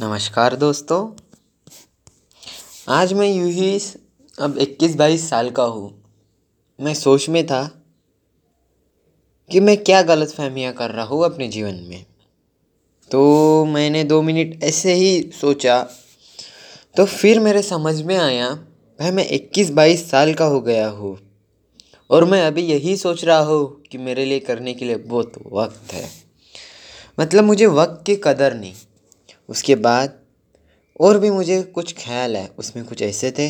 नमस्कार दोस्तों। आज मैं यूँ ही अब इक्कीस बाईस साल का हूँ। मैं सोच में था कि मैं क्या गलत फहमियाँ कर रहा हूँ अपने जीवन में। तो मैंने दो मिनट ऐसे ही सोचा तो फिर मेरे समझ में आया भाई मैं इक्कीस बाईस साल का हो गया हूँ। और मैं अभी यही सोच रहा हूँ कि मेरे लिए करने के लिए बहुत वक्त है। मतलब मुझे वक्त की कदर नहीं। उसके बाद और भी मुझे कुछ ख्याल है, उसमें कुछ ऐसे थे।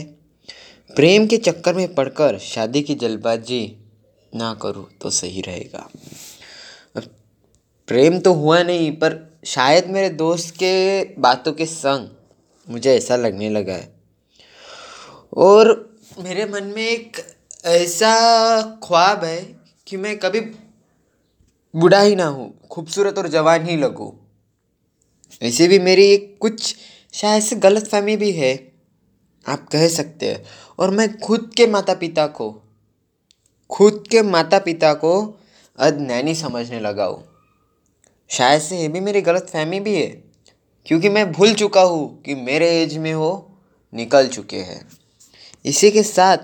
प्रेम के चक्कर में पड़कर शादी की जल्दबाजी ना करूँ तो सही रहेगा। प्रेम तो हुआ नहीं, पर शायद मेरे दोस्त के बातों के संग मुझे ऐसा लगने लगा है। और मेरे मन में एक ऐसा ख्वाब है कि मैं कभी बूढ़ा ही ना हूँ, खूबसूरत और जवान ही लगूँ। ऐसे भी मेरी एक कुछ शायद से गलत फ़हमी भी है, आप कह सकते हैं। और मैं खुद के माता पिता को, खुद के माता पिता को अज्ञानी समझने लगा हूँ। शायद से ये भी मेरी गलत फहमी भी है, क्योंकि मैं भूल चुका हूँ कि मेरे एज में वो निकल चुके हैं। इसी के साथ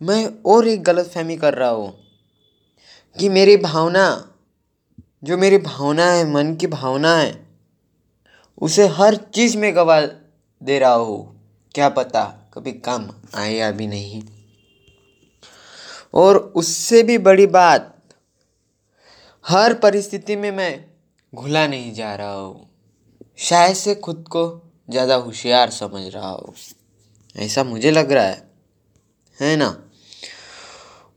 मैं और एक गलत फहमी कर रहा हूँ कि मेरी भावना, जो मेरी भावना है, मन की भावना है उसे हर चीज़ में गवा दे रहा हूँ। क्या पता कभी काम आए या भी नहीं। और उससे भी बड़ी बात, हर परिस्थिति में मैं घुला नहीं जा रहा हूँ। शायद से खुद को ज़्यादा होशियार समझ रहा हूँ। ऐसा मुझे लग रहा है है ना?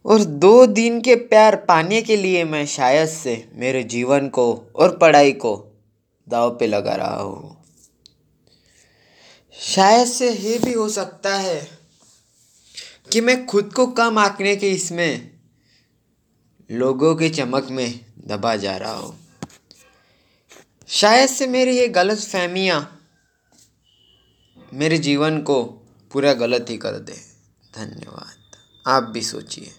और दो दिन के प्यार पाने के लिए मैं शायद से मेरे जीवन को और पढ़ाई को दाव पे लगा रहा हूँ। शायद से ये भी हो सकता है कि मैं खुद को कम आंकने के इसमें लोगों के चमक में दबा जा रहा हूँ। शायद से मेरी ये गलत फहमियाँ मेरे जीवन को पूरा गलत ही कर दे। धन्यवाद। आप भी सोचिए।